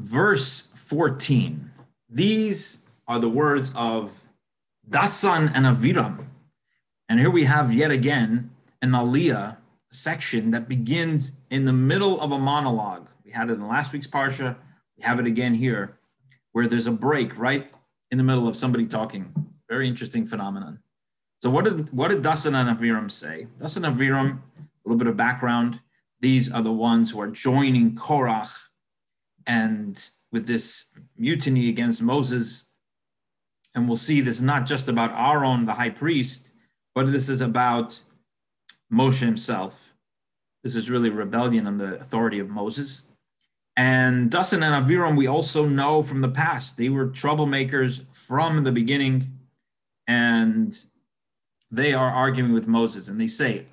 verse 14. These are the words of Dasan and Aviram. And here we have yet again an Aliyah section that begins in the middle of a monologue. We had it in last week's Parsha. We have it again here, where there's a break right in the middle of somebody talking. Very interesting phenomenon. So what did what did Dasan and Aviram say? Dasan and Aviram, a little bit of background. These are the ones who are joining Korach and with this mutiny against Moses. And we'll see this is not just about Aaron, the high priest, but this is about Moshe himself. This is really rebellion on the authority of Moses. And Dasan and Aviram, we also know from the past, they were troublemakers from the beginning. And they are arguing with Moses and they say,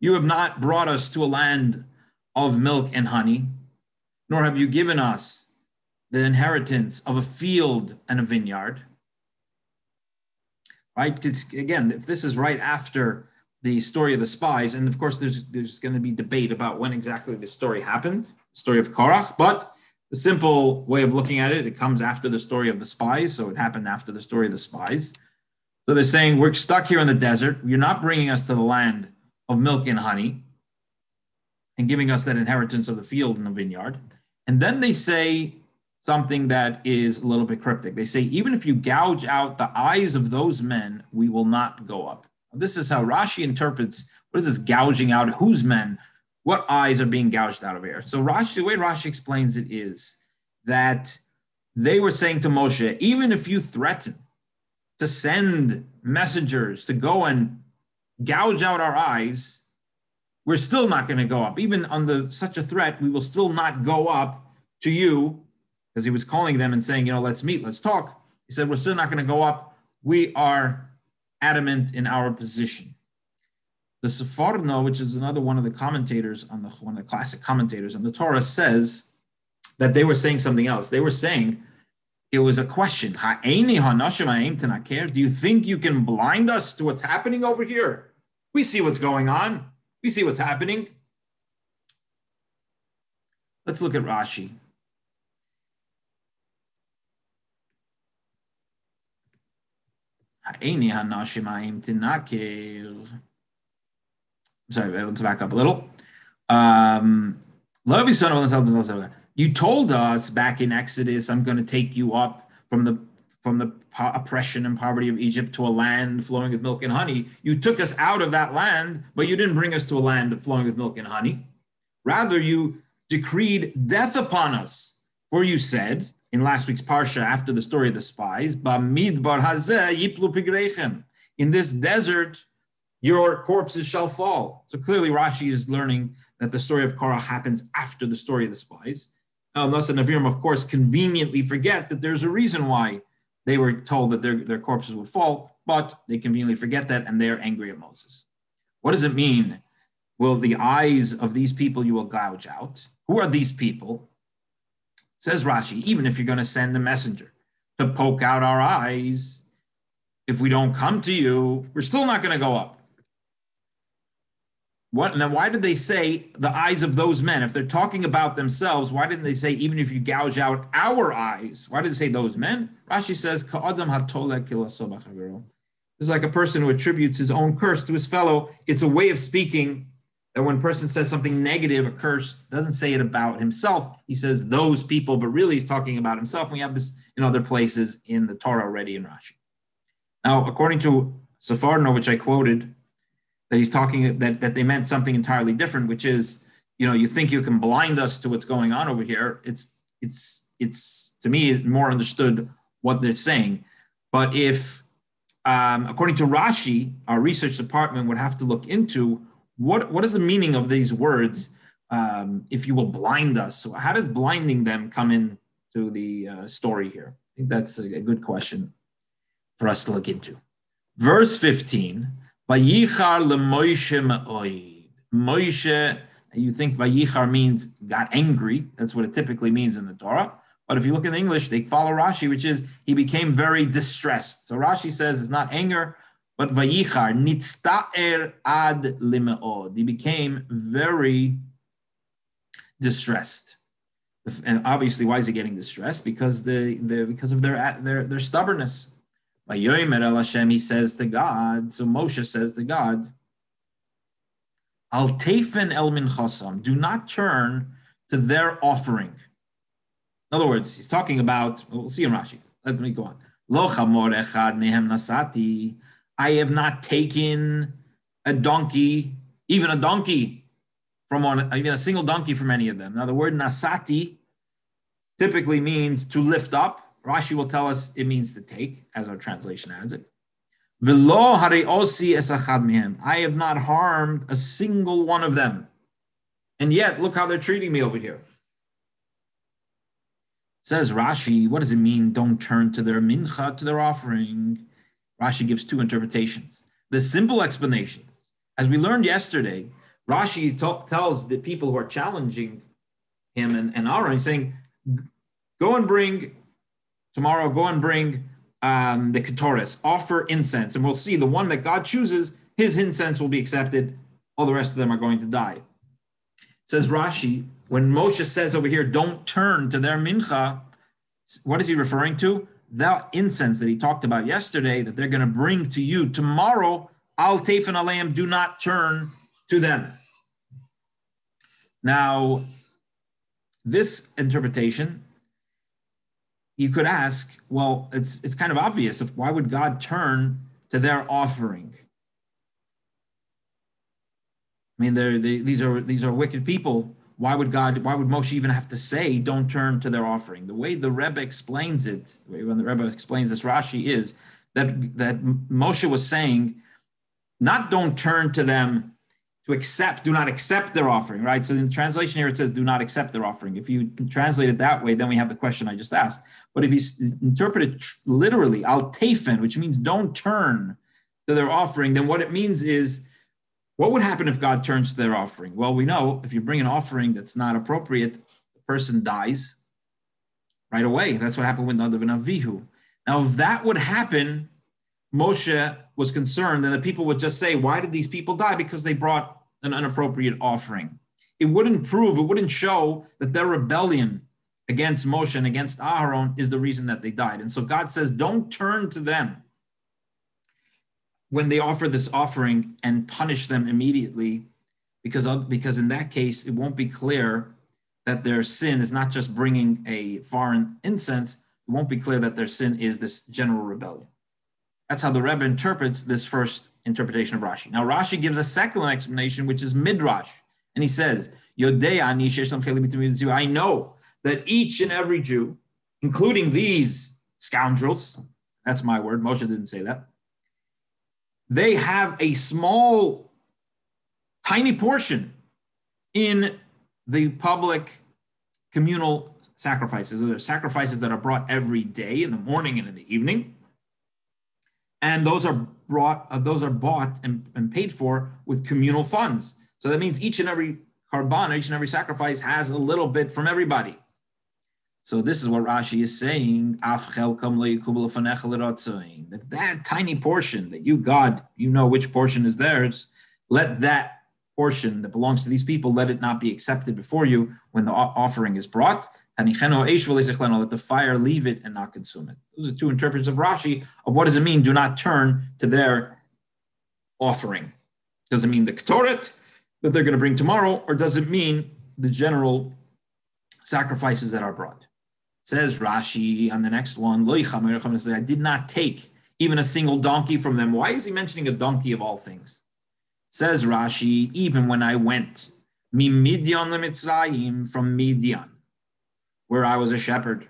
You have not brought us to a land of milk and honey, nor have you given us the inheritance of a field and a vineyard. Right? It's, again, if this is right after the story of the spies, and of course, there's there's going to be debate about when exactly the story happened, the story of Korach, but the simple way of looking at it, it comes after the story of the spies, so it happened after the story of the spies. So they're saying we're stuck here in the desert. You're not bringing us to the land of milk and honey and giving us that inheritance of the field and the vineyard. And then they say something that is a little bit cryptic. They say, even if you gouge out the eyes of those men, we will not go up. This is how Rashi interprets what is this gouging out? Whose men? What eyes are being gouged out of here? So Rashi, the way Rashi explains it is that they were saying to Moshe, even if you threaten to send messengers to go and gouge out our eyes, we're still not going to go up. Even under such a threat, we will still not go up to you, because he was calling them and saying, you know, let's meet, let's talk. He said, we're still not going to go up. We are adamant in our position. The Seforno, which is another one of the commentators on the one of the classic commentators on the Torah, says that they were saying something else. They were saying it was a question. Do you think you can blind us to what's happening over here? We see what's going on. We see what's happening. Let's look at Rashi. I'm sorry, let's back up a little. Um, you told us back in Exodus, I'm going to take you up from the from the oppression and poverty of Egypt to a land flowing with milk and honey. You took us out of that land, but you didn't bring us to a land flowing with milk and honey. Rather, you decreed death upon us. For you said in last week's parsha, after the story of the spies, Bamidbar Hazeh Yiplu Pigrechem. in this desert, your corpses shall fall. So clearly, Rashi is learning that the story of Korah happens after the story of the spies. Um, thus, the Navirim, of course, conveniently forget that there's a reason why they were told that their, their corpses would fall, but they conveniently forget that and they're angry at Moses. What does it mean? Will the eyes of these people you will gouge out? Who are these people? Says Rashi, even if you're going to send a messenger to poke out our eyes, if we don't come to you, we're still not going to go up. What now? Why did they say the eyes of those men? If they're talking about themselves, why didn't they say even if you gouge out our eyes? Why did they say those men? Rashi says ka'adam It's like a person who attributes his own curse to his fellow. It's a way of speaking that when a person says something negative, a curse, doesn't say it about himself. He says those people, but really he's talking about himself. We have this in other places in the Torah already in Rashi. Now, according to Seforno, which I quoted, that he's talking that, that they meant something entirely different, which is, you know, you think you can blind us to what's going on over here. It's it's it's to me more understood what they're saying. But if um, according to Rashi, our research department would have to look into what what is the meaning of these words. Um, if you will blind us, so how did blinding them come in to the uh, story here? I think that's a, a good question for us to look into. Verse 15 Vayichar leMoshe. Moshe, you think Vayichar means got angry. That's what it typically means in the Torah. But if you look in English, they follow Rashi, which is he became very distressed. So Rashi says it's not anger, but Vayichar, nitzta'er ad lime'od. He became very distressed. And obviously, why is he getting distressed? Because the, the because of their their their stubbornness. Vayoimer El Hashem, he says to God. So Moshe says to God, Al tefen el minchasam. Do not turn to their offering. In other words, he's talking about. We'll see in Rashi. Let me go on. Lo chamor echad mehem nasati. I have not taken a donkey, even a donkey from one, even a single donkey from any of them. Now, the word nasati typically means to lift up. Rashi will tell us it means to take, as our translation adds it. I have not harmed a single one of them. And yet, look how they're treating me over here. Says Rashi, what does it mean? Don't turn to their mincha, to their offering. Rashi gives two interpretations. The simple explanation, as we learned yesterday, Rashi t- tells the people who are challenging him and, and Aaron, saying, go and bring tomorrow, go and bring um, the Ketores, offer incense, and we'll see the one that God chooses, his incense will be accepted. All the rest of them are going to die. Says Rashi, when Moshe says over here, don't turn to their mincha, what is he referring to? That incense that he talked about yesterday that they're going to bring to you tomorrow, al tefen aleim, do not turn to them. Now, this interpretation you could ask, well, it's it's kind of obvious. If why would God turn to their offering? I mean, they're, they, these are these are wicked people. Why would God? Why would Moshe even have to say, "Don't turn to their offering"? The way the Rebbe explains it, when the Rebbe explains this Rashi, is that that Moshe was saying, not "Don't turn to them to accept, do not accept their offering, right? So in the translation here, it says, do not accept their offering. If you translate it that way, then we have the question I just asked. But if you interpret it literally, al tefen, which means don't turn to their offering, then what it means is, what would happen if God turns to their offering? Well, we know if you bring an offering that's not appropriate, the person dies right away. That's what happened with Nadav and Avihu. Now, if that would happen, Moshe was concerned, and the people would just say, Why did these people die? Because they brought an inappropriate offering. It wouldn't prove, it wouldn't show that their rebellion against Moshe and against Aharon is the reason that they died. And so God says, Don't turn to them when they offer this offering and punish them immediately, because, of, because in that case, it won't be clear that their sin is not just bringing a foreign incense, it won't be clear that their sin is this general rebellion. That's how the Rebbe interprets this first interpretation of Rashi. Now, Rashi gives a second explanation, which is Midrash. And he says, I know that each and every Jew, including these scoundrels, that's my word, Moshe didn't say that, they have a small, tiny portion in the public communal sacrifices. There are sacrifices that are brought every day in the morning and in the evening and those are brought uh, those are bought and, and paid for with communal funds. So that means each and every korban each and every sacrifice has a little bit from everybody. So this is what rashi is saying that that tiny portion that you god you know which portion is theirs let that portion that belongs to these people let it not be accepted before you when the offering is brought let the fire leave it and not consume it. Those are two interpretations of Rashi of what does it mean? Do not turn to their offering. Does it mean the Ketoret that they're going to bring tomorrow, or does it mean the general sacrifices that are brought? Says Rashi on the next one, I did not take even a single donkey from them. Why is he mentioning a donkey of all things? Says Rashi, even when I went, from Midian where I was a shepherd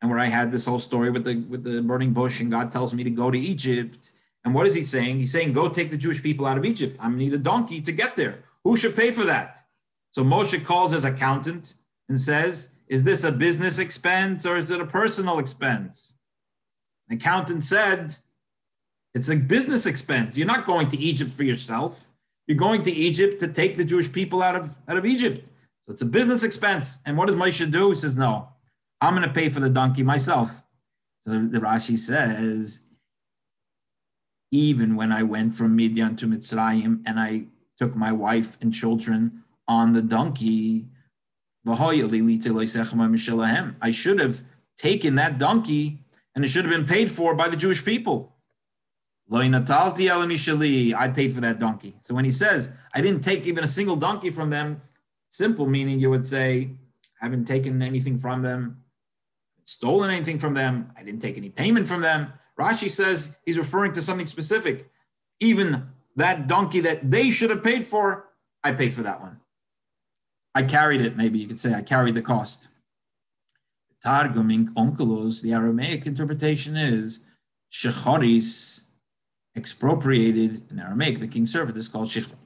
and where I had this whole story with the with the burning bush, and God tells me to go to Egypt. And what is he saying? He's saying, Go take the Jewish people out of Egypt. I'm gonna need a donkey to get there. Who should pay for that? So Moshe calls his accountant and says, Is this a business expense or is it a personal expense? The accountant said, It's a business expense. You're not going to Egypt for yourself. You're going to Egypt to take the Jewish people out of, out of Egypt. So it's a business expense. And what does Moshe do? He says, no, I'm going to pay for the donkey myself. So the Rashi says, even when I went from Midian to Mitzrayim and I took my wife and children on the donkey, I should have taken that donkey and it should have been paid for by the Jewish people. I paid for that donkey. So when he says, I didn't take even a single donkey from them, simple meaning you would say, I haven't taken anything from them, stolen anything from them, I didn't take any payment from them. Rashi says he's referring to something specific. Even that donkey that they should have paid for, I paid for that one. I carried it, maybe you could say I carried the cost. Targum in Onkelos, the Aramaic interpretation is Shechoris expropriated in Aramaic, the king's servant is called Shechva.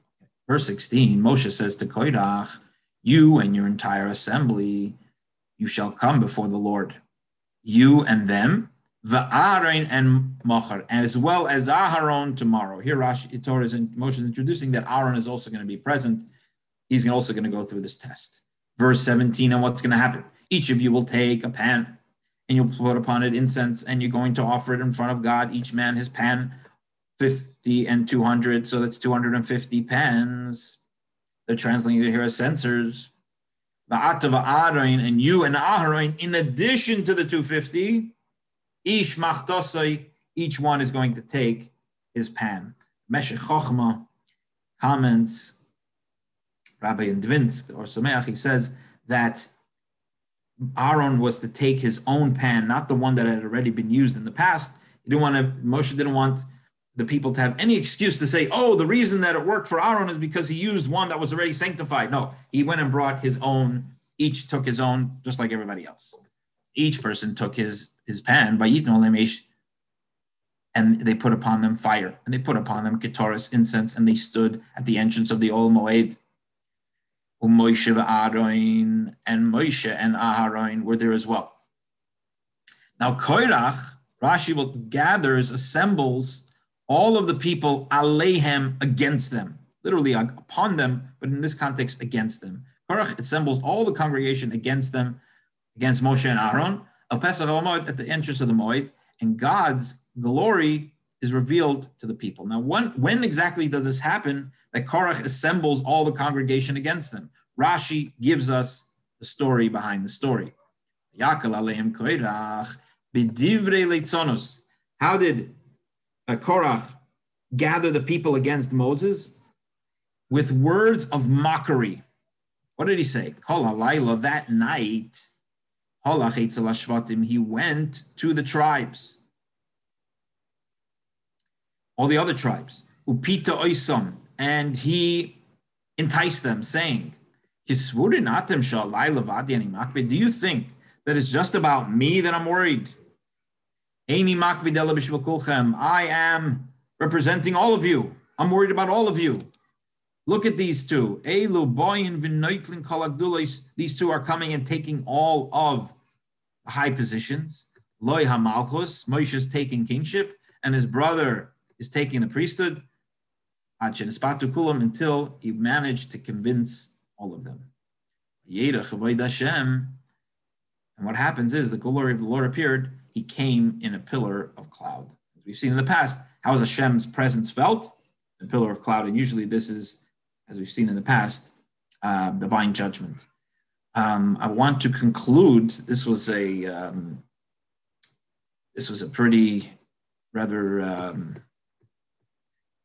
Verse 16, Moshe says to Koirach, You and your entire assembly, you shall come before the Lord. You and them, Aaron and Machar, as well as Aharon tomorrow. Here Rashi Torah is in, Moshe is introducing that Aaron is also going to be present. He's also going to go through this test. Verse 17, and what's going to happen? Each of you will take a pan and you'll put upon it incense and you're going to offer it in front of God, each man his pan 50 and 200, so that's 250 pens. They're translating it here as censers. And you and Aharon, in addition to the 250, ish machtosai, each one is going to take his pan. Meshech Chochma comments, Rabbi Indvinsk Ohr Sameach, he says that Aaron was to take his own pan, not the one that had already been used in the past. He didn't want to, Moshe didn't want the people to have any excuse to say, oh, the reason that it worked for Aaron is because he used one that was already sanctified. No, he went and brought his own, each took his own, just like everybody else. Each person took his his pan by and they put upon them fire, and they put upon them ketoris, incense, and they stood at the entrance of the Ohel Moed. And Moshe and Aharon were there as well. Now Koirach, Rashi gathers, assembles all of the people alehem against them, literally upon them, but in this context against them. Korach assembles all the congregation against them, against Moshe and Aaron, al Pesach at the entrance of the Moed, and God's glory is revealed to the people. Now, when, when exactly does this happen that Korach assembles all the congregation against them? Rashi gives us the story behind the story. How did uh, Korach gather the people against Moses with words of mockery. What did he say? That night, he went to the tribes, all the other tribes, upita oisam, and he enticed them, saying, Do you think that it's just about me that I'm worried? I am representing all of you. I'm worried about all of you. Look at these two. These two are coming and taking all of high positions. Moshe is taking kingship, and his brother is taking the priesthood. Until he managed to convince all of them. And what happens is the glory of the Lord appeared he came in a pillar of cloud. As we've seen in the past, how is Hashem's presence felt? A pillar of cloud. And usually this is, as we've seen in the past, uh, divine judgment. Um, I want to conclude. This was a um, this was a pretty rather um,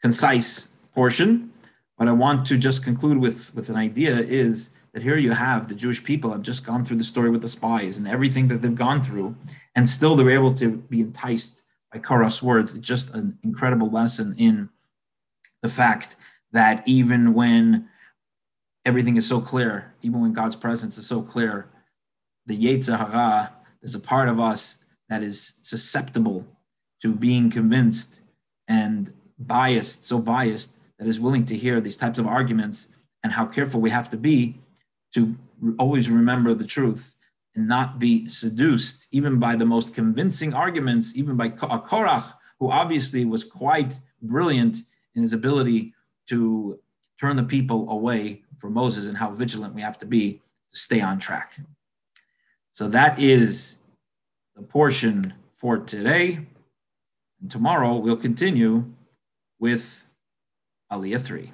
concise portion, but I want to just conclude with with an idea: is that here you have the Jewish people have just gone through the story with the spies and everything that they've gone through, and still they're able to be enticed by Korah's words. It's just an incredible lesson in the fact that even when everything is so clear, even when God's presence is so clear, the Yetzer Hara, there's a part of us that is susceptible to being convinced and biased, so biased that is willing to hear these types of arguments and how careful we have to be to always remember the truth and not be seduced even by the most convincing arguments, even by uh, Korach, who obviously was quite brilliant in his ability to turn the people away from Moses and how vigilant we have to be to stay on track. So that is the portion for today. And tomorrow we'll continue with Aliyah 3.